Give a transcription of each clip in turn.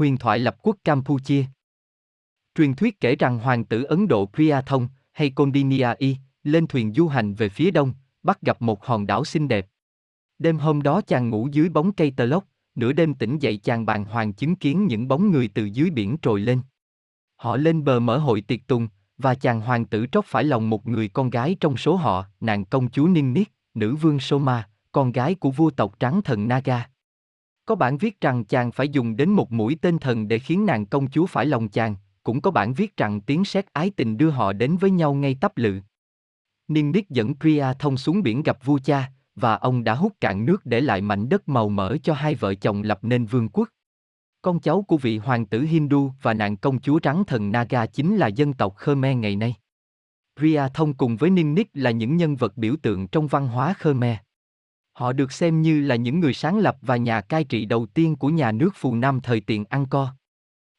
huyền thoại lập quốc Campuchia. Truyền thuyết kể rằng hoàng tử Ấn Độ Priya Thông, hay Kondinia Y, lên thuyền du hành về phía đông, bắt gặp một hòn đảo xinh đẹp. Đêm hôm đó chàng ngủ dưới bóng cây tơ lốc, nửa đêm tỉnh dậy chàng bàng hoàng chứng kiến những bóng người từ dưới biển trồi lên. Họ lên bờ mở hội tiệc tùng, và chàng hoàng tử trót phải lòng một người con gái trong số họ, nàng công chúa Ninh Niết, nữ vương Soma, con gái của vua tộc trắng thần Naga. Có bản viết rằng chàng phải dùng đến một mũi tên thần để khiến nàng công chúa phải lòng chàng, cũng có bản viết rằng tiếng sét ái tình đưa họ đến với nhau ngay tấp lự. Niên Niết dẫn Priya thông xuống biển gặp vua cha, và ông đã hút cạn nước để lại mảnh đất màu mỡ cho hai vợ chồng lập nên vương quốc. Con cháu của vị hoàng tử Hindu và nàng công chúa trắng thần Naga chính là dân tộc Khmer ngày nay. Priya Thông cùng với Ninnik là những nhân vật biểu tượng trong văn hóa Khmer. Họ được xem như là những người sáng lập và nhà cai trị đầu tiên của nhà nước Phù Nam thời tiền Angkor.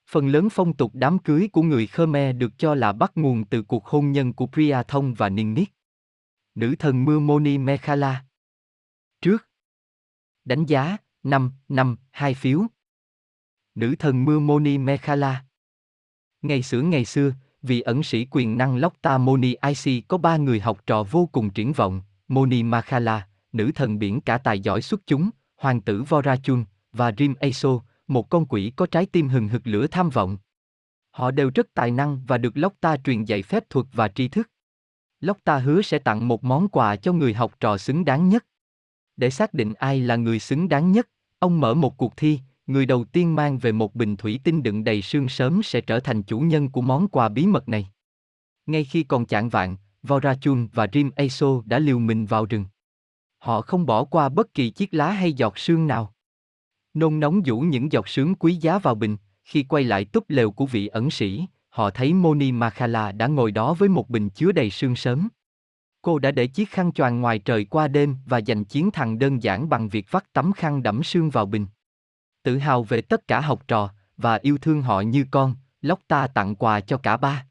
Phần lớn phong tục đám cưới của người Khmer được cho là bắt nguồn từ cuộc hôn nhân của Priya Thông và niết. Nữ thần mưa Moni Mekhala Trước. Đánh giá, 5, 5, 2 phiếu. Nữ thần mưa Moni Mekhala Ngày xưa ngày xưa, vị ẩn sĩ quyền năng Lokta Moni IC có ba người học trò vô cùng triển vọng, Moni Makhala, nữ thần biển cả tài giỏi xuất chúng, hoàng tử Vorachun, và Rim Aso, một con quỷ có trái tim hừng hực lửa tham vọng. Họ đều rất tài năng và được Lokta truyền dạy phép thuật và tri thức. Lokta hứa sẽ tặng một món quà cho người học trò xứng đáng nhất. Để xác định ai là người xứng đáng nhất, ông mở một cuộc thi, người đầu tiên mang về một bình thủy tinh đựng đầy sương sớm sẽ trở thành chủ nhân của món quà bí mật này. Ngay khi còn chạng vạn, Vorachun và Rim Aso đã liều mình vào rừng. Họ không bỏ qua bất kỳ chiếc lá hay giọt sương nào. Nôn nóng dũ những giọt sướng quý giá vào bình, khi quay lại túp lều của vị ẩn sĩ, họ thấy Moni Makhala đã ngồi đó với một bình chứa đầy sương sớm. Cô đã để chiếc khăn choàng ngoài trời qua đêm và giành chiến thắng đơn giản bằng việc vắt tấm khăn đẫm sương vào bình. Tự hào về tất cả học trò, và yêu thương họ như con, Lokta tặng quà cho cả ba.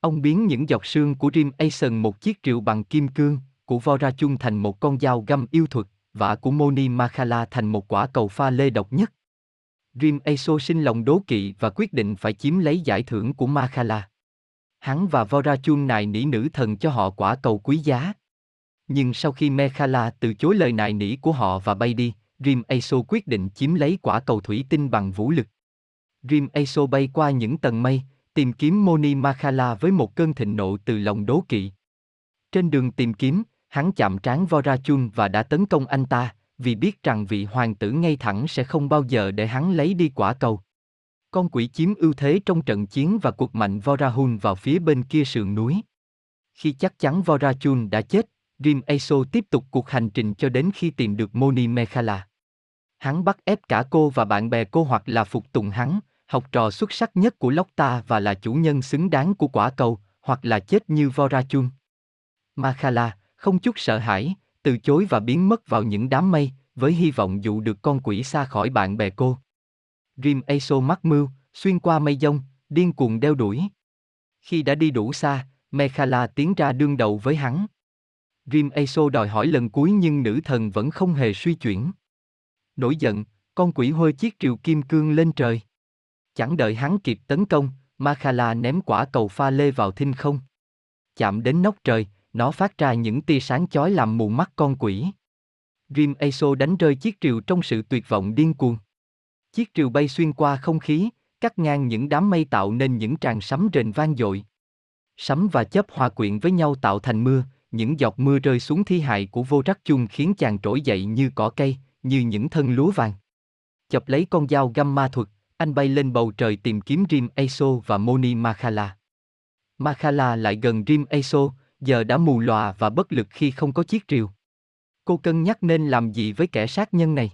Ông biến những giọt sương của Rim Ason một chiếc rượu bằng kim cương, của Vorachun thành một con dao găm yêu thuật, và của Moni Makhala thành một quả cầu pha lê độc nhất. Rim Aso sinh lòng đố kỵ và quyết định phải chiếm lấy giải thưởng của Makhala. Hắn và Vorachun nài nỉ nữ thần cho họ quả cầu quý giá. Nhưng sau khi Mekhala từ chối lời nài nỉ của họ và bay đi, Rim Aso quyết định chiếm lấy quả cầu thủy tinh bằng vũ lực. Rim Aso bay qua những tầng mây, tìm kiếm Moni Makhala với một cơn thịnh nộ từ lòng đố kỵ. Trên đường tìm kiếm, hắn chạm trán Vorachun và đã tấn công anh ta, vì biết rằng vị hoàng tử ngay thẳng sẽ không bao giờ để hắn lấy đi quả cầu. Con quỷ chiếm ưu thế trong trận chiến và cuộc mạnh Vorahun vào phía bên kia sườn núi. Khi chắc chắn Vorachun đã chết, Rim Aso tiếp tục cuộc hành trình cho đến khi tìm được Moni Mekhala. Hắn bắt ép cả cô và bạn bè cô hoặc là phục tùng hắn, học trò xuất sắc nhất của Lokta và là chủ nhân xứng đáng của quả cầu, hoặc là chết như Vorachun. Makhala, không chút sợ hãi, từ chối và biến mất vào những đám mây, với hy vọng dụ được con quỷ xa khỏi bạn bè cô. Rim Aso mắc mưu, xuyên qua mây dông, điên cuồng đeo đuổi. Khi đã đi đủ xa, Mekhala tiến ra đương đầu với hắn. Rim Aso đòi hỏi lần cuối nhưng nữ thần vẫn không hề suy chuyển. Nổi giận, con quỷ hôi chiếc triều kim cương lên trời. Chẳng đợi hắn kịp tấn công, Makhala ném quả cầu pha lê vào thinh không. Chạm đến nóc trời, nó phát ra những tia sáng chói làm mù mắt con quỷ. Rim Aso đánh rơi chiếc triều trong sự tuyệt vọng điên cuồng. Chiếc triều bay xuyên qua không khí, cắt ngang những đám mây tạo nên những tràng sấm rền vang dội. Sấm và chớp hòa quyện với nhau tạo thành mưa, những giọt mưa rơi xuống thi hại của vô rắc chung khiến chàng trỗi dậy như cỏ cây, như những thân lúa vàng. Chập lấy con dao găm ma thuật, anh bay lên bầu trời tìm kiếm Rim Aso và Moni Makhala. Makhala lại gần Rim Aso, giờ đã mù lòa và bất lực khi không có chiếc rìu. Cô cân nhắc nên làm gì với kẻ sát nhân này.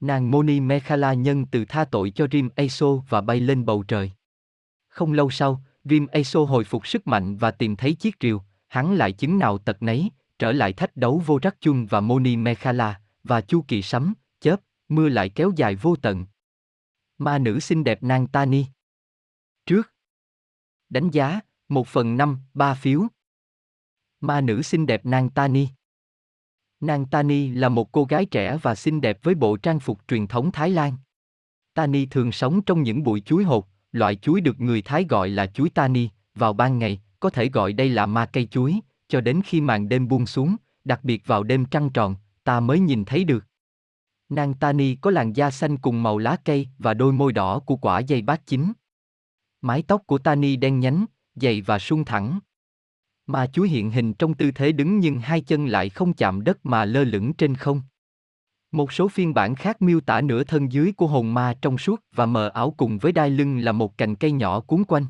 Nàng Moni Mekhala nhân từ tha tội cho Rim Aso và bay lên bầu trời. Không lâu sau, Rim Aso hồi phục sức mạnh và tìm thấy chiếc rìu, hắn lại chứng nào tật nấy, trở lại thách đấu vô rắc chung và Moni Mekhala, và chu kỳ sấm, chớp, mưa lại kéo dài vô tận. Ma nữ xinh đẹp Nang Tani Trước Đánh giá, một phần năm, ba phiếu. Ma nữ xinh đẹp Nang Tani Nang Tani là một cô gái trẻ và xinh đẹp với bộ trang phục truyền thống Thái Lan. Tani thường sống trong những bụi chuối hột, loại chuối được người Thái gọi là chuối tani, vào ban ngày, có thể gọi đây là ma cây chuối, cho đến khi màn đêm buông xuống, đặc biệt vào đêm trăng tròn, ta mới nhìn thấy được. Nàng Tani có làn da xanh cùng màu lá cây và đôi môi đỏ của quả dây bát chín. Mái tóc của Tani đen nhánh, dày và sung thẳng. Ma chuối hiện hình trong tư thế đứng nhưng hai chân lại không chạm đất mà lơ lửng trên không. Một số phiên bản khác miêu tả nửa thân dưới của hồn ma trong suốt và mờ ảo cùng với đai lưng là một cành cây nhỏ cuốn quanh.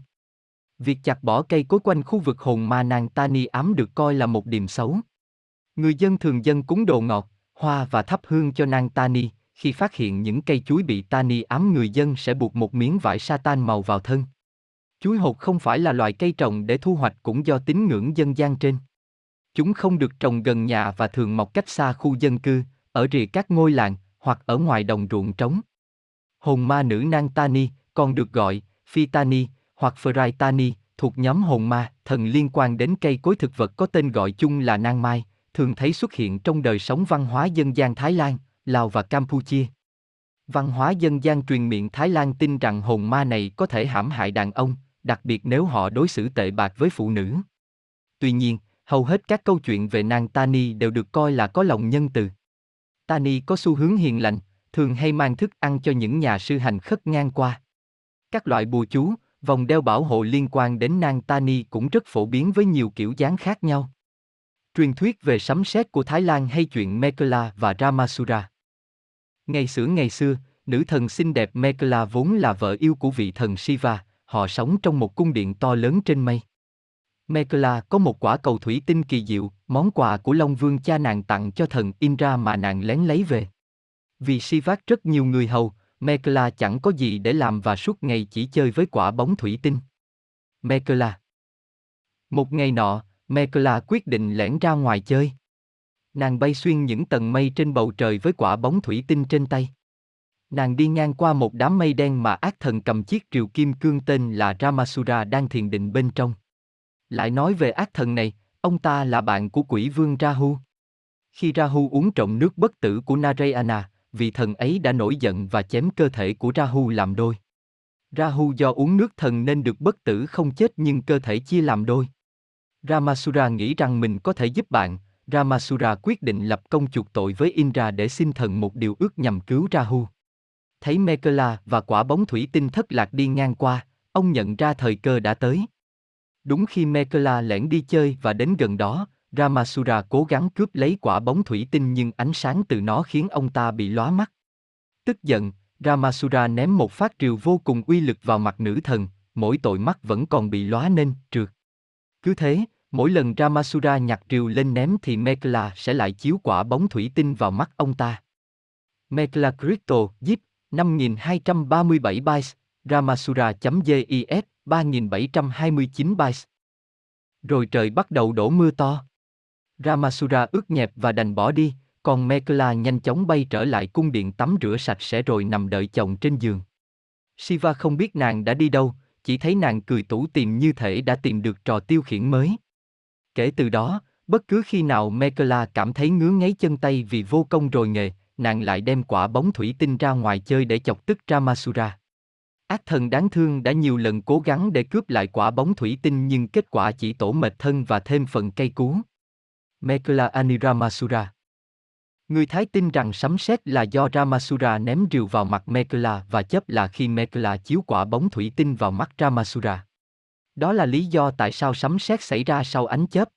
Việc chặt bỏ cây cối quanh khu vực hồn ma nàng Tani ám được coi là một điểm xấu. Người dân thường dân cúng đồ ngọt, hoa và thắp hương cho nàng Tani, khi phát hiện những cây chuối bị Tani ám người dân sẽ buộc một miếng vải sa-tan màu vào thân. Chuối hột không phải là loại cây trồng để thu hoạch cũng do tín ngưỡng dân gian trên. Chúng không được trồng gần nhà và thường mọc cách xa khu dân cư, ở rìa các ngôi làng, hoặc ở ngoài đồng ruộng trống. Hồn ma nữ Nang Tani, còn được gọi Phi Tani hoặc Phrai Tani, thuộc nhóm hồn ma, thần liên quan đến cây cối thực vật có tên gọi chung là nang mai, thường thấy xuất hiện trong đời sống văn hóa dân gian Thái Lan, Lào và Campuchia. Văn hóa dân gian truyền miệng Thái Lan tin rằng hồn ma này có thể hãm hại đàn ông, đặc biệt nếu họ đối xử tệ bạc với phụ nữ. Tuy nhiên, hầu hết các câu chuyện về nàng Tani đều được coi là có lòng nhân từ. Tani có xu hướng hiền lành, thường hay mang thức ăn cho những nhà sư hành khất ngang qua. Các loại bùa chú, vòng đeo bảo hộ liên quan đến nàng Tani cũng rất phổ biến với nhiều kiểu dáng khác nhau. Truyền thuyết về sấm sét của Thái Lan hay chuyện Mekela và Ramasura. Ngày xưa ngày xưa, nữ thần xinh đẹp Mekela vốn là vợ yêu của vị thần Shiva, họ sống trong một cung điện to lớn trên mây. Mekla có một quả cầu thủy tinh kỳ diệu, món quà của Long Vương cha nàng tặng cho thần Indra mà nàng lén lấy về. Vì Sivak rất nhiều người hầu, Mekla chẳng có gì để làm và suốt ngày chỉ chơi với quả bóng thủy tinh. Mekla Một ngày nọ, Mekla quyết định lẻn ra ngoài chơi. Nàng bay xuyên những tầng mây trên bầu trời với quả bóng thủy tinh trên tay. Nàng đi ngang qua một đám mây đen mà ác thần cầm chiếc triều kim cương tên là Ramasura đang thiền định bên trong. Lại nói về ác thần này, ông ta là bạn của quỷ vương Rahu. Khi Rahu uống trộm nước bất tử của Narayana, vị thần ấy đã nổi giận và chém cơ thể của Rahu làm đôi. Rahu do uống nước thần nên được bất tử không chết nhưng cơ thể chia làm đôi. Ramasura nghĩ rằng mình có thể giúp bạn, Ramasura quyết định lập công chuộc tội với Indra để xin thần một điều ước nhằm cứu Rahu. Thấy Mekela và quả bóng thủy tinh thất lạc đi ngang qua, ông nhận ra thời cơ đã tới. Đúng khi Mekela lẻn đi chơi và đến gần đó, Ramasura cố gắng cướp lấy quả bóng thủy tinh nhưng ánh sáng từ nó khiến ông ta bị lóa mắt. Tức giận, Ramasura ném một phát triều vô cùng uy lực vào mặt nữ thần, mỗi tội mắt vẫn còn bị lóa nên trượt. Cứ thế, mỗi lần Ramasura nhặt triều lên ném thì Mekla sẽ lại chiếu quả bóng thủy tinh vào mắt ông ta. Mekla crypto Zip, 5237 bytes, Ramasura.jis, 3729 bytes. Rồi trời bắt đầu đổ mưa to. Ramasura ướt nhẹp và đành bỏ đi, còn Mekla nhanh chóng bay trở lại cung điện tắm rửa sạch sẽ rồi nằm đợi chồng trên giường. Shiva không biết nàng đã đi đâu, chỉ thấy nàng cười tủ tìm như thể đã tìm được trò tiêu khiển mới. Kể từ đó, bất cứ khi nào Mekla cảm thấy ngứa ngáy chân tay vì vô công rồi nghề, nàng lại đem quả bóng thủy tinh ra ngoài chơi để chọc tức Ramasura. Ác thần đáng thương đã nhiều lần cố gắng để cướp lại quả bóng thủy tinh nhưng kết quả chỉ tổ mệt thân và thêm phần cây cú. Mekla Aniramasura Người Thái tin rằng sấm sét là do Ramasura ném rìu vào mặt Mekla và chấp là khi Mekla chiếu quả bóng thủy tinh vào mắt Ramasura. Đó là lý do tại sao sấm sét xảy ra sau ánh chớp.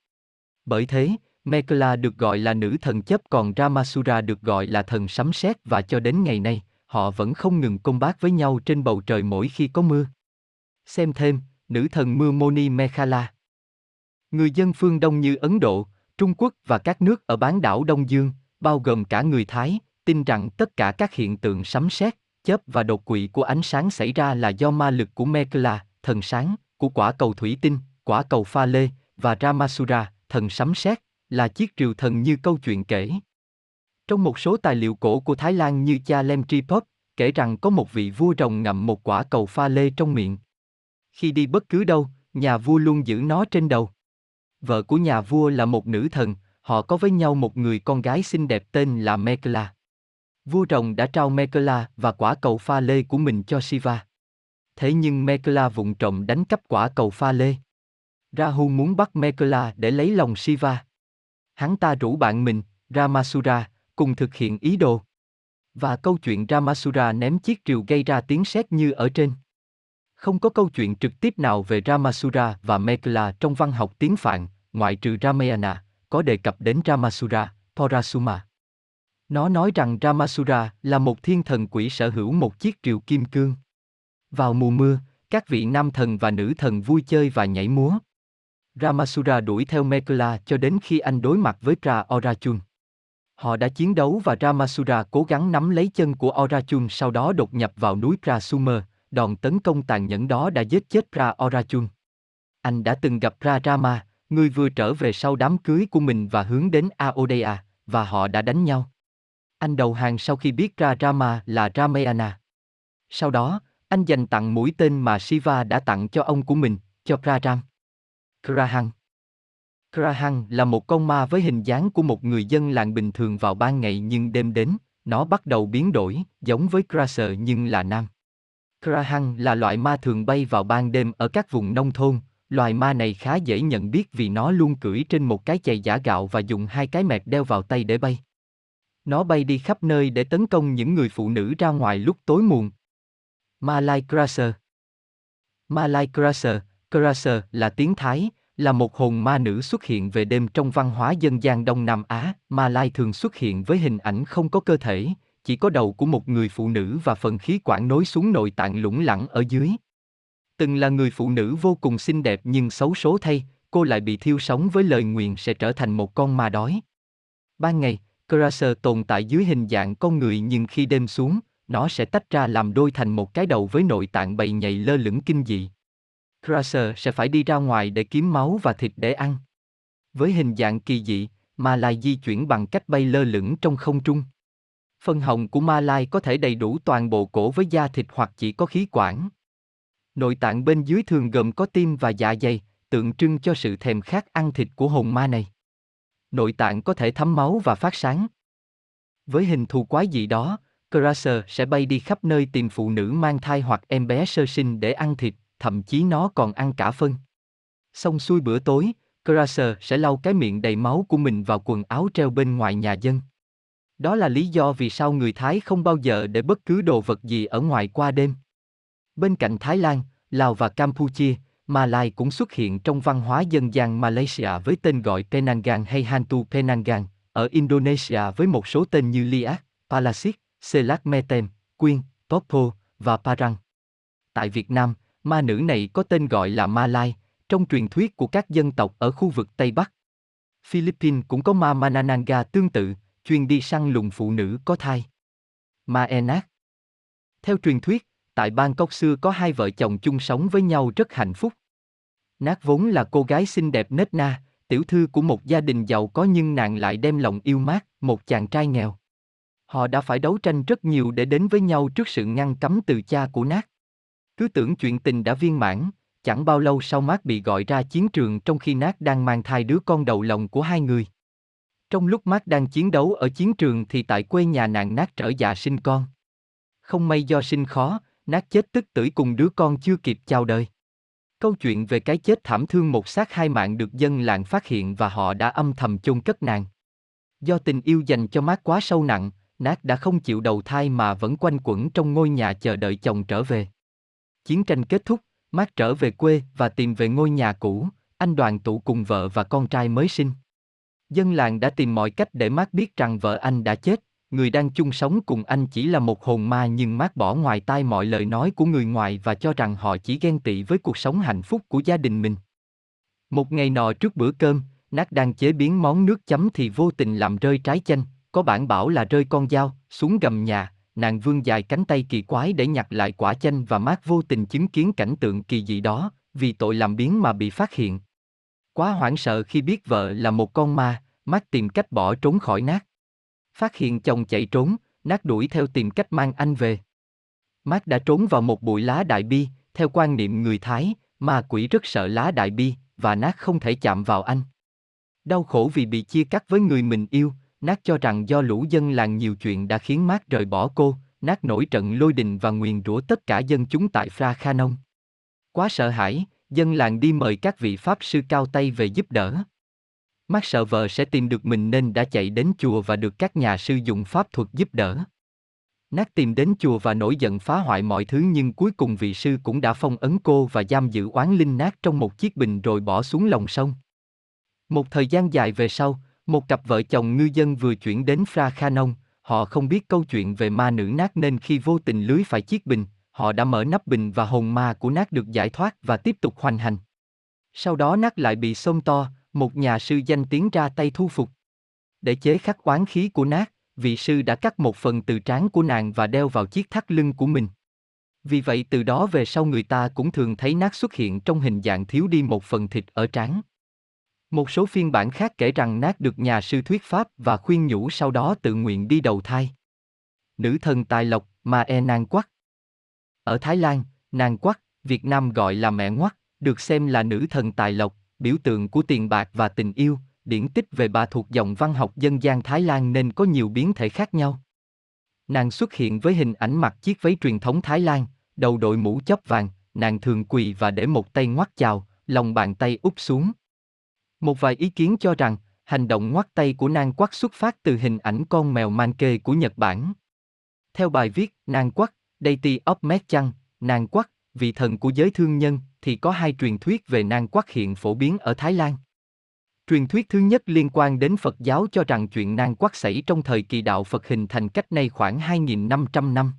Bởi thế, Mekla được gọi là nữ thần chấp còn Ramasura được gọi là thần sấm sét và cho đến ngày nay, họ vẫn không ngừng công bác với nhau trên bầu trời mỗi khi có mưa. Xem thêm, nữ thần mưa Moni Mekhala. Người dân phương Đông như Ấn Độ, Trung Quốc và các nước ở bán đảo Đông Dương, bao gồm cả người Thái, tin rằng tất cả các hiện tượng sấm sét, chớp và đột quỵ của ánh sáng xảy ra là do ma lực của Mekla, thần sáng, của quả cầu thủy tinh, quả cầu pha lê, và Ramasura, thần sấm sét, là chiếc rìu thần như câu chuyện kể. Trong một số tài liệu cổ của Thái Lan như cha Lem Tripop, kể rằng có một vị vua rồng ngậm một quả cầu pha lê trong miệng. Khi đi bất cứ đâu, nhà vua luôn giữ nó trên đầu. Vợ của nhà vua là một nữ thần, họ có với nhau một người con gái xinh đẹp tên là Mekla. Vua rồng đã trao Mekla và quả cầu pha lê của mình cho Shiva. Thế nhưng Mekla vụng trộm đánh cắp quả cầu pha lê. Rahu muốn bắt Mekla để lấy lòng Shiva. Hắn ta rủ bạn mình, Ramasura, cùng thực hiện ý đồ. Và câu chuyện Ramasura ném chiếc rìu gây ra tiếng sét như ở trên. Không có câu chuyện trực tiếp nào về Ramasura và Mekla trong văn học tiếng Phạn, ngoại trừ Ramayana, có đề cập đến Ramasura, Porasuma. Nó nói rằng Ramasura là một thiên thần quỷ sở hữu một chiếc rìu kim cương. Vào mùa mưa, các vị nam thần và nữ thần vui chơi và nhảy múa. Ramasura đuổi theo Mekula cho đến khi anh đối mặt với Tra Orachun. Họ đã chiến đấu và Ramasura cố gắng nắm lấy chân của Orachun sau đó đột nhập vào núi Prasumer, đòn tấn công tàn nhẫn đó đã giết chết Ra Orachun. Anh đã từng gặp Ra Rama, người vừa trở về sau đám cưới của mình và hướng đến Aodea, và họ đã đánh nhau. Anh đầu hàng sau khi biết ra Rama là Ramayana. Sau đó, anh dành tặng mũi tên mà Shiva đã tặng cho ông của mình, cho Praram. Krahan Krahan là một con ma với hình dáng của một người dân làng bình thường vào ban ngày nhưng đêm đến, nó bắt đầu biến đổi, giống với Kraser nhưng là nam. Krahan là loại ma thường bay vào ban đêm ở các vùng nông thôn, loài ma này khá dễ nhận biết vì nó luôn cưỡi trên một cái chày giả gạo và dùng hai cái mẹt đeo vào tay để bay. Nó bay đi khắp nơi để tấn công những người phụ nữ ra ngoài lúc tối muộn. Malai Kraser Malai Kraser, Kraser là tiếng Thái, là một hồn ma nữ xuất hiện về đêm trong văn hóa dân gian Đông Nam Á. ma lai thường xuất hiện với hình ảnh không có cơ thể, chỉ có đầu của một người phụ nữ và phần khí quản nối xuống nội tạng lủng lẳng ở dưới. Từng là người phụ nữ vô cùng xinh đẹp nhưng xấu số thay, cô lại bị thiêu sống với lời nguyền sẽ trở thành một con ma đói. Ban ngày, Crusher tồn tại dưới hình dạng con người nhưng khi đêm xuống, nó sẽ tách ra làm đôi thành một cái đầu với nội tạng bầy nhầy lơ lửng kinh dị. Crusher sẽ phải đi ra ngoài để kiếm máu và thịt để ăn. Với hình dạng kỳ dị, Ma Lai di chuyển bằng cách bay lơ lửng trong không trung. Phần hồng của Ma Lai có thể đầy đủ toàn bộ cổ với da thịt hoặc chỉ có khí quản. Nội tạng bên dưới thường gồm có tim và dạ dày, tượng trưng cho sự thèm khát ăn thịt của hồn ma này. Nội tạng có thể thấm máu và phát sáng. Với hình thù quái dị đó, Crusher sẽ bay đi khắp nơi tìm phụ nữ mang thai hoặc em bé sơ sinh để ăn thịt, thậm chí nó còn ăn cả phân. Xong xuôi bữa tối, Crusher sẽ lau cái miệng đầy máu của mình vào quần áo treo bên ngoài nhà dân. Đó là lý do vì sao người Thái không bao giờ để bất cứ đồ vật gì ở ngoài qua đêm. Bên cạnh Thái Lan, Lào và Campuchia, Malai cũng xuất hiện trong văn hóa dân gian Malaysia với tên gọi Penangan hay Hantu Penangan, ở Indonesia với một số tên như Liat, Palasik, Selak Metem, Quyên, Topo và Parang. Tại Việt Nam, ma nữ này có tên gọi là Ma Lai trong truyền thuyết của các dân tộc ở khu vực Tây Bắc. Philippines cũng có ma Manananga tương tự, chuyên đi săn lùng phụ nữ có thai. Ma Enak Theo truyền thuyết, tại Bangkok xưa có hai vợ chồng chung sống với nhau rất hạnh phúc. Nát vốn là cô gái xinh đẹp nết na, tiểu thư của một gia đình giàu có nhưng nàng lại đem lòng yêu mát, một chàng trai nghèo. Họ đã phải đấu tranh rất nhiều để đến với nhau trước sự ngăn cấm từ cha của Nát. Cứ tưởng chuyện tình đã viên mãn, chẳng bao lâu sau Mát bị gọi ra chiến trường trong khi Nát đang mang thai đứa con đầu lòng của hai người. Trong lúc Mát đang chiến đấu ở chiến trường thì tại quê nhà nàng Nát trở dạ sinh con. Không may do sinh khó, Nát chết tức tưởi cùng đứa con chưa kịp chào đời. Câu chuyện về cái chết thảm thương một xác hai mạng được dân làng phát hiện và họ đã âm thầm chôn cất nàng. Do tình yêu dành cho Mát quá sâu nặng, Nát đã không chịu đầu thai mà vẫn quanh quẩn trong ngôi nhà chờ đợi chồng trở về. Chiến tranh kết thúc, Mát trở về quê và tìm về ngôi nhà cũ, anh đoàn tụ cùng vợ và con trai mới sinh. Dân làng đã tìm mọi cách để Mát biết rằng vợ anh đã chết, người đang chung sống cùng anh chỉ là một hồn ma nhưng mát bỏ ngoài tai mọi lời nói của người ngoài và cho rằng họ chỉ ghen tị với cuộc sống hạnh phúc của gia đình mình. Một ngày nọ trước bữa cơm, Nát đang chế biến món nước chấm thì vô tình làm rơi trái chanh, có bản bảo là rơi con dao, xuống gầm nhà, nàng vương dài cánh tay kỳ quái để nhặt lại quả chanh và mát vô tình chứng kiến cảnh tượng kỳ dị đó, vì tội làm biến mà bị phát hiện. Quá hoảng sợ khi biết vợ là một con ma, mát tìm cách bỏ trốn khỏi nát. Phát hiện chồng chạy trốn, nát đuổi theo tìm cách mang anh về. Mát đã trốn vào một bụi lá đại bi, theo quan niệm người Thái, ma quỷ rất sợ lá đại bi, và nát không thể chạm vào anh. Đau khổ vì bị chia cắt với người mình yêu, Nát cho rằng do lũ dân làng nhiều chuyện đã khiến Mát rời bỏ cô, Nát nổi trận lôi đình và nguyền rủa tất cả dân chúng tại Phra Nông. Quá sợ hãi, dân làng đi mời các vị pháp sư cao tay về giúp đỡ. Mát sợ vợ sẽ tìm được mình nên đã chạy đến chùa và được các nhà sư dùng pháp thuật giúp đỡ. Nát tìm đến chùa và nổi giận phá hoại mọi thứ nhưng cuối cùng vị sư cũng đã phong ấn cô và giam giữ oán linh nát trong một chiếc bình rồi bỏ xuống lòng sông. Một thời gian dài về sau, một cặp vợ chồng ngư dân vừa chuyển đến Phra Khanon, họ không biết câu chuyện về ma nữ nát nên khi vô tình lưới phải chiếc bình, họ đã mở nắp bình và hồn ma của nát được giải thoát và tiếp tục hoành hành. Sau đó nát lại bị xông to, một nhà sư danh tiếng ra tay thu phục. Để chế khắc oán khí của nát, vị sư đã cắt một phần từ trán của nàng và đeo vào chiếc thắt lưng của mình. Vì vậy từ đó về sau người ta cũng thường thấy nát xuất hiện trong hình dạng thiếu đi một phần thịt ở trán. Một số phiên bản khác kể rằng nát được nhà sư thuyết pháp và khuyên nhủ sau đó tự nguyện đi đầu thai. Nữ thần tài lộc, mà E nàng Quắc Ở Thái Lan, nàng Quắc, Việt Nam gọi là mẹ ngoắc, được xem là nữ thần tài lộc, biểu tượng của tiền bạc và tình yêu, điển tích về bà thuộc dòng văn học dân gian Thái Lan nên có nhiều biến thể khác nhau. Nàng xuất hiện với hình ảnh mặc chiếc váy truyền thống Thái Lan, đầu đội mũ chóp vàng, nàng thường quỳ và để một tay ngoắt chào, lòng bàn tay úp xuống. Một vài ý kiến cho rằng, hành động ngoắt tay của Nang quắc xuất phát từ hình ảnh con mèo man kê của Nhật Bản. Theo bài viết, nàng quắc, Deity of Mechang, Nang quắc, vị thần của giới thương nhân, thì có hai truyền thuyết về Nang quắc hiện phổ biến ở Thái Lan. Truyền thuyết thứ nhất liên quan đến Phật giáo cho rằng chuyện nan quắc xảy trong thời kỳ đạo Phật hình thành cách nay khoảng 2.500 năm.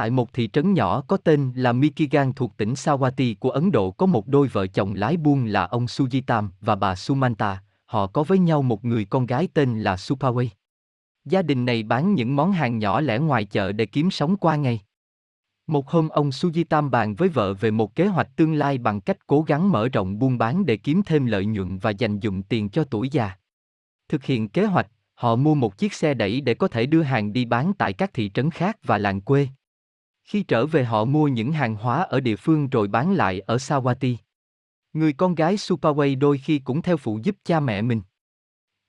Tại một thị trấn nhỏ có tên là Mikigan thuộc tỉnh Sawati của Ấn Độ có một đôi vợ chồng lái buôn là ông Sujitam và bà Sumanta, họ có với nhau một người con gái tên là Supaway. Gia đình này bán những món hàng nhỏ lẻ ngoài chợ để kiếm sống qua ngày. Một hôm ông Sujitam bàn với vợ về một kế hoạch tương lai bằng cách cố gắng mở rộng buôn bán để kiếm thêm lợi nhuận và dành dụng tiền cho tuổi già. Thực hiện kế hoạch, họ mua một chiếc xe đẩy để có thể đưa hàng đi bán tại các thị trấn khác và làng quê. Khi trở về họ mua những hàng hóa ở địa phương rồi bán lại ở Sawati. Người con gái Supaway đôi khi cũng theo phụ giúp cha mẹ mình.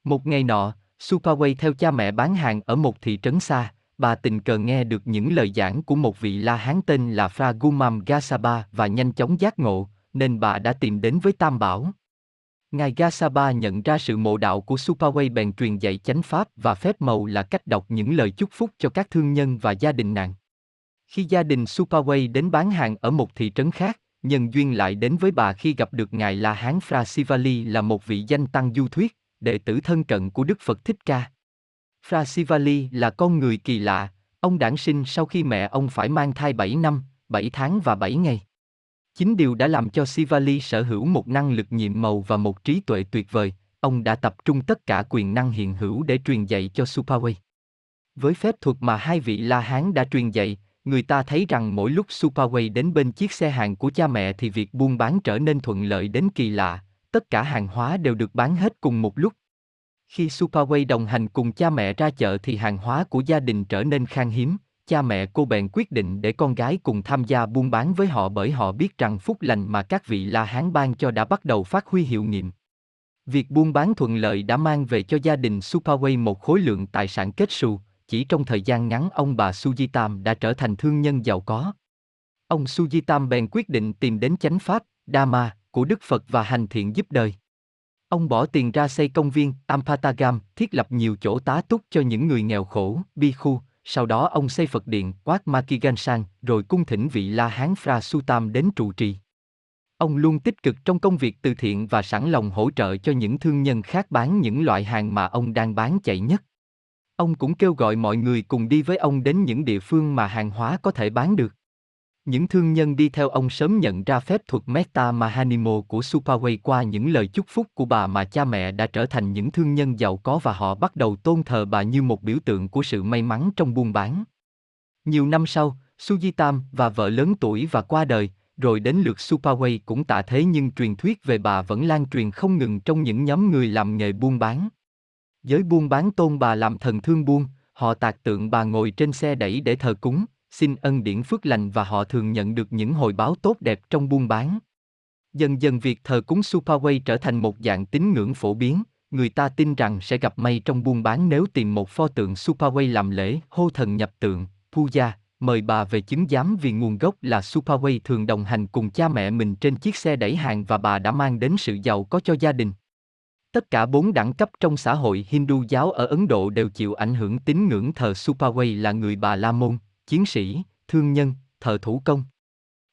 Một ngày nọ, Supaway theo cha mẹ bán hàng ở một thị trấn xa, bà tình cờ nghe được những lời giảng của một vị La Hán tên là Fra Gumam Gasaba và nhanh chóng giác ngộ, nên bà đã tìm đến với Tam Bảo. Ngài Gasaba nhận ra sự mộ đạo của Supaway bèn truyền dạy chánh pháp và phép màu là cách đọc những lời chúc phúc cho các thương nhân và gia đình nàng. Khi gia đình Superway đến bán hàng ở một thị trấn khác, nhân duyên lại đến với bà khi gặp được Ngài La Hán Fra Sivali là một vị danh tăng du thuyết, đệ tử thân cận của Đức Phật Thích Ca. Fra Sivali là con người kỳ lạ, ông đản sinh sau khi mẹ ông phải mang thai 7 năm, 7 tháng và 7 ngày. Chính điều đã làm cho Sivali sở hữu một năng lực nhiệm màu và một trí tuệ tuyệt vời, ông đã tập trung tất cả quyền năng hiện hữu để truyền dạy cho Supaway. Với phép thuật mà hai vị La Hán đã truyền dạy, người ta thấy rằng mỗi lúc Superway đến bên chiếc xe hàng của cha mẹ thì việc buôn bán trở nên thuận lợi đến kỳ lạ, tất cả hàng hóa đều được bán hết cùng một lúc. Khi Superway đồng hành cùng cha mẹ ra chợ thì hàng hóa của gia đình trở nên khan hiếm, cha mẹ cô bèn quyết định để con gái cùng tham gia buôn bán với họ bởi họ biết rằng phúc lành mà các vị La Hán ban cho đã bắt đầu phát huy hiệu nghiệm. Việc buôn bán thuận lợi đã mang về cho gia đình Superway một khối lượng tài sản kết xù, chỉ trong thời gian ngắn ông bà Sujitam đã trở thành thương nhân giàu có. Ông Sujitam bèn quyết định tìm đến chánh pháp, Dharma, của Đức Phật và hành thiện giúp đời. Ông bỏ tiền ra xây công viên Ampatagam, thiết lập nhiều chỗ tá túc cho những người nghèo khổ, bi khu, sau đó ông xây Phật điện Quát Makigansan, rồi cung thỉnh vị La Hán Phra Sutam đến trụ trì. Ông luôn tích cực trong công việc từ thiện và sẵn lòng hỗ trợ cho những thương nhân khác bán những loại hàng mà ông đang bán chạy nhất. Ông cũng kêu gọi mọi người cùng đi với ông đến những địa phương mà hàng hóa có thể bán được. Những thương nhân đi theo ông sớm nhận ra phép thuật Metta Mahanimo của Supaway qua những lời chúc phúc của bà mà cha mẹ đã trở thành những thương nhân giàu có và họ bắt đầu tôn thờ bà như một biểu tượng của sự may mắn trong buôn bán. Nhiều năm sau, Sujitam và vợ lớn tuổi và qua đời, rồi đến lượt Supaway cũng tạ thế nhưng truyền thuyết về bà vẫn lan truyền không ngừng trong những nhóm người làm nghề buôn bán. Giới buôn bán tôn bà làm thần thương buôn, họ tạc tượng bà ngồi trên xe đẩy để thờ cúng, xin ân điển phước lành và họ thường nhận được những hồi báo tốt đẹp trong buôn bán. Dần dần việc thờ cúng Superway trở thành một dạng tín ngưỡng phổ biến, người ta tin rằng sẽ gặp may trong buôn bán nếu tìm một pho tượng Superway làm lễ hô thần nhập tượng, puja, mời bà về chứng giám vì nguồn gốc là Superway thường đồng hành cùng cha mẹ mình trên chiếc xe đẩy hàng và bà đã mang đến sự giàu có cho gia đình. Tất cả bốn đẳng cấp trong xã hội Hindu giáo ở Ấn Độ đều chịu ảnh hưởng tín ngưỡng thờ Supaway là người Bà La Môn, chiến sĩ, thương nhân, thờ thủ công.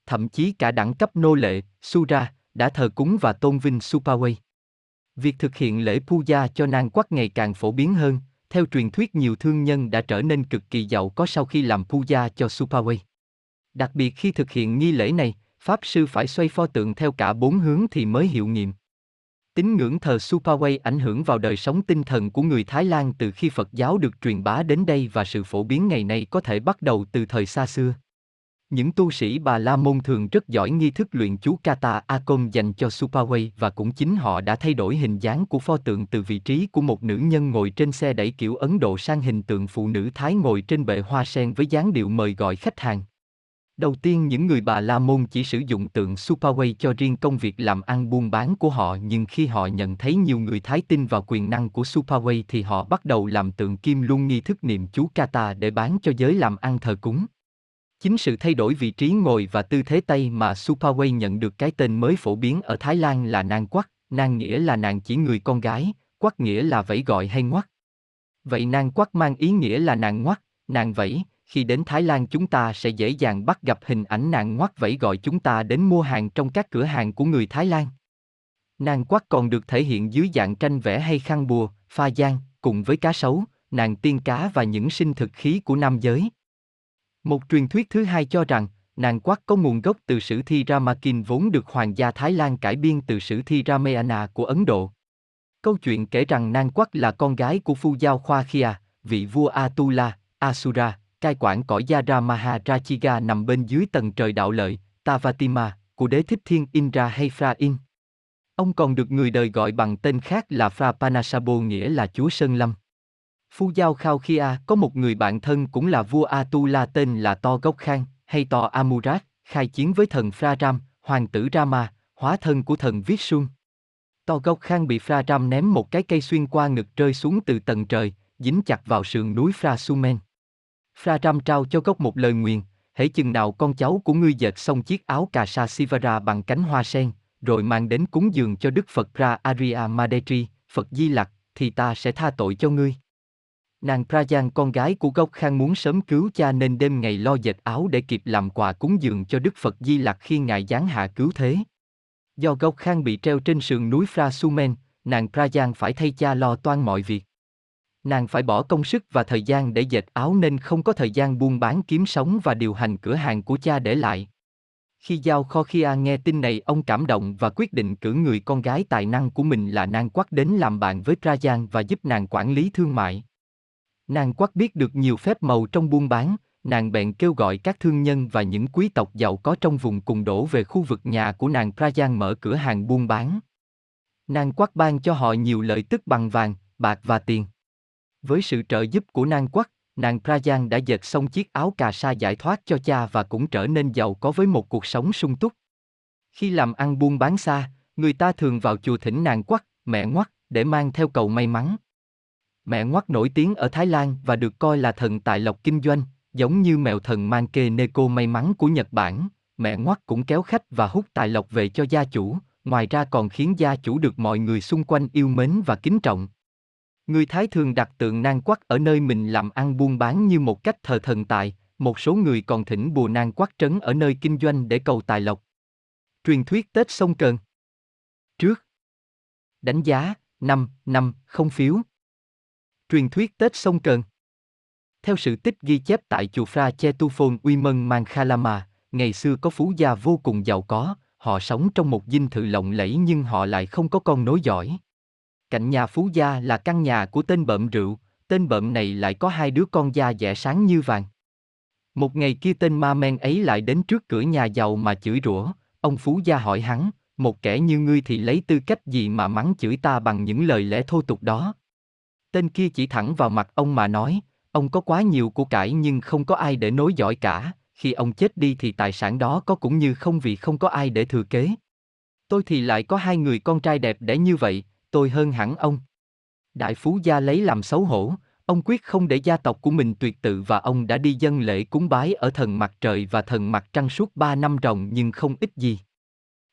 Thậm chí cả đẳng cấp nô lệ, Sura, đã thờ cúng và tôn vinh Supaway. Việc thực hiện lễ puja cho nàng quắc ngày càng phổ biến hơn, theo truyền thuyết nhiều thương nhân đã trở nên cực kỳ giàu có sau khi làm puja cho Supaway. Đặc biệt khi thực hiện nghi lễ này, Pháp sư phải xoay pho tượng theo cả bốn hướng thì mới hiệu nghiệm. Tín ngưỡng thờ Supaway ảnh hưởng vào đời sống tinh thần của người Thái Lan từ khi Phật giáo được truyền bá đến đây và sự phổ biến ngày nay có thể bắt đầu từ thời xa xưa. Những tu sĩ Bà La Môn thường rất giỏi nghi thức luyện chú Kata Akon dành cho Supaway và cũng chính họ đã thay đổi hình dáng của pho tượng từ vị trí của một nữ nhân ngồi trên xe đẩy kiểu Ấn Độ sang hình tượng phụ nữ Thái ngồi trên bệ hoa sen với dáng điệu mời gọi khách hàng. Đầu tiên những người Bà La Môn chỉ sử dụng tượng Superway cho riêng công việc làm ăn buôn bán của họ nhưng khi họ nhận thấy nhiều người Thái tin vào quyền năng của Superway thì họ bắt đầu làm tượng kim luôn nghi thức niệm chú Kata để bán cho giới làm ăn thờ cúng. Chính sự thay đổi vị trí ngồi và tư thế tay mà Superway nhận được cái tên mới phổ biến ở Thái Lan là nàng quắc, nàng nghĩa là nàng chỉ người con gái, quắc nghĩa là vẫy gọi hay ngoắc. Vậy nàng quắc mang ý nghĩa là nàng ngoắc, nàng vẫy, khi đến Thái Lan chúng ta sẽ dễ dàng bắt gặp hình ảnh nàng ngoắc vẫy gọi chúng ta đến mua hàng trong các cửa hàng của người Thái Lan. Nàng quắc còn được thể hiện dưới dạng tranh vẽ hay khăn bùa, pha giang, cùng với cá sấu, nàng tiên cá và những sinh thực khí của nam giới. Một truyền thuyết thứ hai cho rằng, nàng quát có nguồn gốc từ sử thi Ramakin vốn được Hoàng gia Thái Lan cải biên từ sử thi Ramayana của Ấn Độ. Câu chuyện kể rằng nàng quắc là con gái của phu giao Khoa Khia, vị vua Atula, Asura, cai quản cõi Yara Maharajiga nằm bên dưới tầng trời đạo lợi, Tavatima, của đế thích thiên Indra hay Phra In. Ông còn được người đời gọi bằng tên khác là Phra Panasabo nghĩa là chúa Sơn Lâm. Phu Giao Khao Khia có một người bạn thân cũng là vua Atula tên là To Gốc Khang, hay To Amurat, khai chiến với thần Phra Ram, hoàng tử Rama, hóa thân của thần Viết Xuân. To Gốc Khang bị Phra Ram ném một cái cây xuyên qua ngực rơi xuống từ tầng trời, dính chặt vào sườn núi Phra Sumen. Phra Ram trao cho Gốc một lời nguyền, hễ chừng nào con cháu của ngươi dệt xong chiếc áo cà sa Sivara bằng cánh hoa sen, rồi mang đến cúng dường cho Đức Phật Ra Arya Madetri, Phật Di Lặc, thì ta sẽ tha tội cho ngươi. Nàng Prajan con gái của Gốc Khang muốn sớm cứu cha nên đêm ngày lo dệt áo để kịp làm quà cúng dường cho Đức Phật Di Lặc khi ngài giáng hạ cứu thế. Do Gốc Khang bị treo trên sườn núi Phra Sumen, nàng Prajan phải thay cha lo toan mọi việc. Nàng phải bỏ công sức và thời gian để dệt áo nên không có thời gian buôn bán kiếm sống và điều hành cửa hàng của cha để lại. Khi Giao Kho Khia nghe tin này ông cảm động và quyết định cử người con gái tài năng của mình là Nang Quắc đến làm bạn với Prajan và giúp nàng quản lý thương mại. Nàng quắc biết được nhiều phép màu trong buôn bán, nàng bèn kêu gọi các thương nhân và những quý tộc giàu có trong vùng cùng đổ về khu vực nhà của nàng Prajan mở cửa hàng buôn bán. Nàng quắc ban cho họ nhiều lợi tức bằng vàng, bạc và tiền. Với sự trợ giúp của nàng quắc, nàng Prajan đã dệt xong chiếc áo cà sa giải thoát cho cha và cũng trở nên giàu có với một cuộc sống sung túc. Khi làm ăn buôn bán xa, người ta thường vào chùa thỉnh nàng quắc, mẹ ngoắc, để mang theo cầu may mắn. Mẹ ngoắc nổi tiếng ở Thái Lan và được coi là thần tài lộc kinh doanh, giống như mèo thần mang kê Neko may mắn của Nhật Bản. Mẹ ngoắc cũng kéo khách và hút tài lộc về cho gia chủ, ngoài ra còn khiến gia chủ được mọi người xung quanh yêu mến và kính trọng. Người Thái thường đặt tượng nang quắc ở nơi mình làm ăn buôn bán như một cách thờ thần tài, một số người còn thỉnh bùa nang quắc trấn ở nơi kinh doanh để cầu tài lộc. Truyền thuyết Tết sông Cần. Trước Đánh giá, năm, năm, không phiếu Truyền thuyết Tết sông Cần. Theo sự tích ghi chép tại chùa Phra Che Tu Phôn Uy Mân Mang Khalama, ngày xưa có phú gia vô cùng giàu có, họ sống trong một dinh thự lộng lẫy nhưng họ lại không có con nối giỏi. Cạnh nhà phú gia là căn nhà của tên bợm rượu, tên bợm này lại có hai đứa con da dẻ sáng như vàng. Một ngày kia tên ma men ấy lại đến trước cửa nhà giàu mà chửi rủa, ông phú gia hỏi hắn, một kẻ như ngươi thì lấy tư cách gì mà mắng chửi ta bằng những lời lẽ thô tục đó. Tên kia chỉ thẳng vào mặt ông mà nói, ông có quá nhiều của cải nhưng không có ai để nối dõi cả, khi ông chết đi thì tài sản đó có cũng như không vì không có ai để thừa kế. Tôi thì lại có hai người con trai đẹp để như vậy, tôi hơn hẳn ông. Đại phú gia lấy làm xấu hổ, ông quyết không để gia tộc của mình tuyệt tự và ông đã đi dân lễ cúng bái ở thần mặt trời và thần mặt trăng suốt ba năm ròng nhưng không ít gì.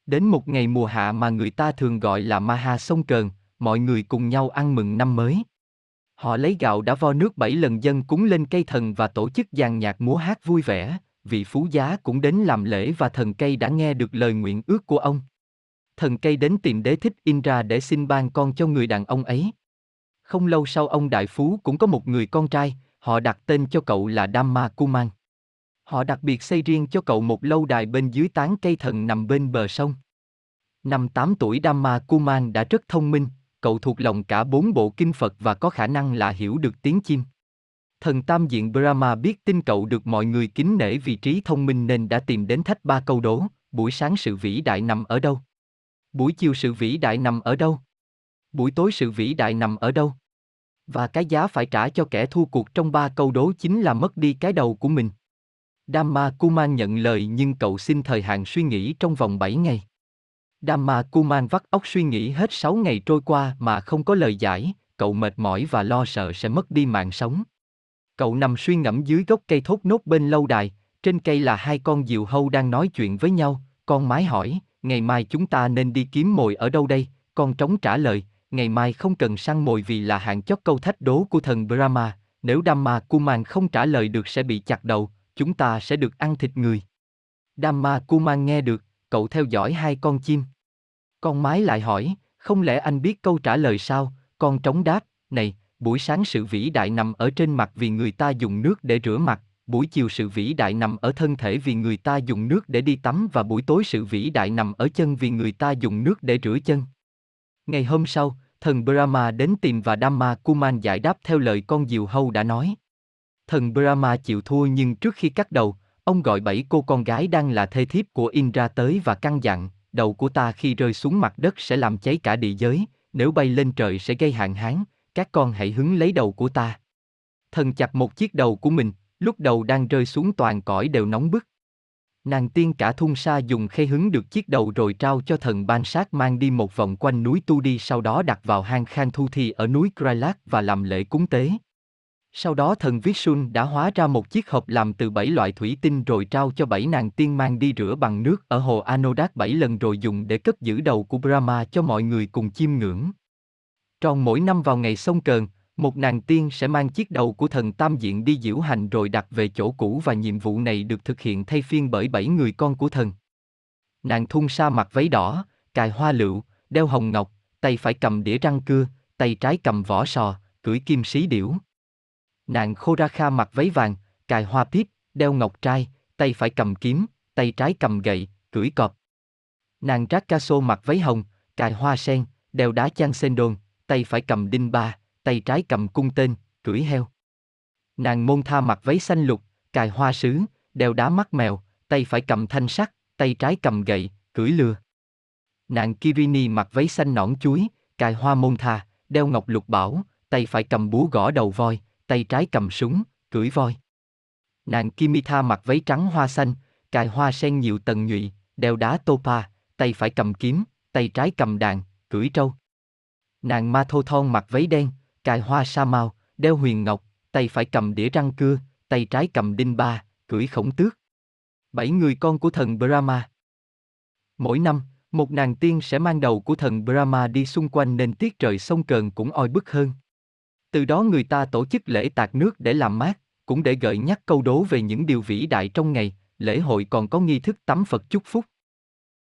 Đến một ngày mùa hạ mà người ta thường gọi là Maha sông cờn, mọi người cùng nhau ăn mừng năm mới. Họ lấy gạo đã vo nước bảy lần dân cúng lên cây thần và tổ chức dàn nhạc múa hát vui vẻ, vị phú giá cũng đến làm lễ và thần cây đã nghe được lời nguyện ước của ông. Thần cây đến tìm đế thích Indra để xin ban con cho người đàn ông ấy. Không lâu sau ông đại phú cũng có một người con trai, họ đặt tên cho cậu là Dhamma Kuman. Họ đặc biệt xây riêng cho cậu một lâu đài bên dưới tán cây thần nằm bên bờ sông. Năm 8 tuổi Dhamma Kuman đã rất thông minh, cậu thuộc lòng cả bốn bộ kinh Phật và có khả năng là hiểu được tiếng chim. Thần Tam Diện Brahma biết tin cậu được mọi người kính nể vị trí thông minh nên đã tìm đến thách ba câu đố, buổi sáng sự vĩ đại nằm ở đâu? Buổi chiều sự vĩ đại nằm ở đâu? Buổi tối sự vĩ đại nằm ở đâu? Và cái giá phải trả cho kẻ thua cuộc trong ba câu đố chính là mất đi cái đầu của mình. Dhamma Kuman nhận lời nhưng cậu xin thời hạn suy nghĩ trong vòng 7 ngày. Dhamma Kuman vắt óc suy nghĩ hết 6 ngày trôi qua mà không có lời giải, cậu mệt mỏi và lo sợ sẽ mất đi mạng sống. Cậu nằm suy ngẫm dưới gốc cây thốt nốt bên lâu đài, trên cây là hai con diều hâu đang nói chuyện với nhau, con mái hỏi, ngày mai chúng ta nên đi kiếm mồi ở đâu đây, con trống trả lời, ngày mai không cần săn mồi vì là hạn chót câu thách đố của thần Brahma, nếu Dhamma Kuman không trả lời được sẽ bị chặt đầu, chúng ta sẽ được ăn thịt người. Dhamma Kuman nghe được, cậu theo dõi hai con chim. Con mái lại hỏi, không lẽ anh biết câu trả lời sao? Con trống đáp, này, buổi sáng sự vĩ đại nằm ở trên mặt vì người ta dùng nước để rửa mặt, buổi chiều sự vĩ đại nằm ở thân thể vì người ta dùng nước để đi tắm và buổi tối sự vĩ đại nằm ở chân vì người ta dùng nước để rửa chân. Ngày hôm sau, thần Brahma đến tìm và Dhamma Kuman giải đáp theo lời con diều hâu đã nói. Thần Brahma chịu thua nhưng trước khi cắt đầu, ông gọi bảy cô con gái đang là thê thiếp của Indra tới và căn dặn, đầu của ta khi rơi xuống mặt đất sẽ làm cháy cả địa giới, nếu bay lên trời sẽ gây hạn hán, các con hãy hứng lấy đầu của ta. Thần chặt một chiếc đầu của mình, lúc đầu đang rơi xuống toàn cõi đều nóng bức. Nàng tiên cả thung sa dùng khay hứng được chiếc đầu rồi trao cho thần ban sát mang đi một vòng quanh núi Tu Đi sau đó đặt vào hang Khan Thu Thi ở núi Krailat và làm lễ cúng tế. Sau đó thần Vishun đã hóa ra một chiếc hộp làm từ bảy loại thủy tinh rồi trao cho bảy nàng tiên mang đi rửa bằng nước ở hồ Anodak bảy lần rồi dùng để cất giữ đầu của Brahma cho mọi người cùng chiêm ngưỡng. Tròn mỗi năm vào ngày sông cờn, một nàng tiên sẽ mang chiếc đầu của thần Tam Diện đi diễu hành rồi đặt về chỗ cũ và nhiệm vụ này được thực hiện thay phiên bởi bảy người con của thần. Nàng thun sa mặc váy đỏ, cài hoa lựu, đeo hồng ngọc, tay phải cầm đĩa răng cưa, tay trái cầm vỏ sò, cưỡi kim sĩ điểu. Nàng khô ra kha mặc váy vàng, cài hoa tiếp, đeo ngọc trai, tay phải cầm kiếm, tay trái cầm gậy, cưỡi cọp. Nàng trác ca sô mặc váy hồng, cài hoa sen, đeo đá chan sen đồn, tay phải cầm đinh ba, tay trái cầm cung tên, cưỡi heo. Nàng môn tha mặc váy xanh lục, cài hoa sứ, đeo đá mắt mèo, tay phải cầm thanh sắt, tay trái cầm gậy, cưỡi lừa. Nàng Kirini mặc váy xanh nõn chuối, cài hoa môn tha, đeo ngọc lục bảo, tay phải cầm búa gõ đầu voi, tay trái cầm súng, cưỡi voi. Nàng Kimitha mặc váy trắng hoa xanh, cài hoa sen nhiều tầng nhụy, đeo đá topa, tay phải cầm kiếm, tay trái cầm đàn, cưỡi trâu. Nàng Ma Thô Thon mặc váy đen, cài hoa sa mao, đeo huyền ngọc, tay phải cầm đĩa răng cưa, tay trái cầm đinh ba, cưỡi khổng tước. Bảy người con của thần Brahma. Mỗi năm, một nàng tiên sẽ mang đầu của thần Brahma đi xung quanh nên tiết trời sông cờn cũng oi bức hơn. Từ đó người ta tổ chức lễ tạc nước để làm mát, cũng để gợi nhắc câu đố về những điều vĩ đại trong ngày, lễ hội còn có nghi thức tắm Phật chúc phúc.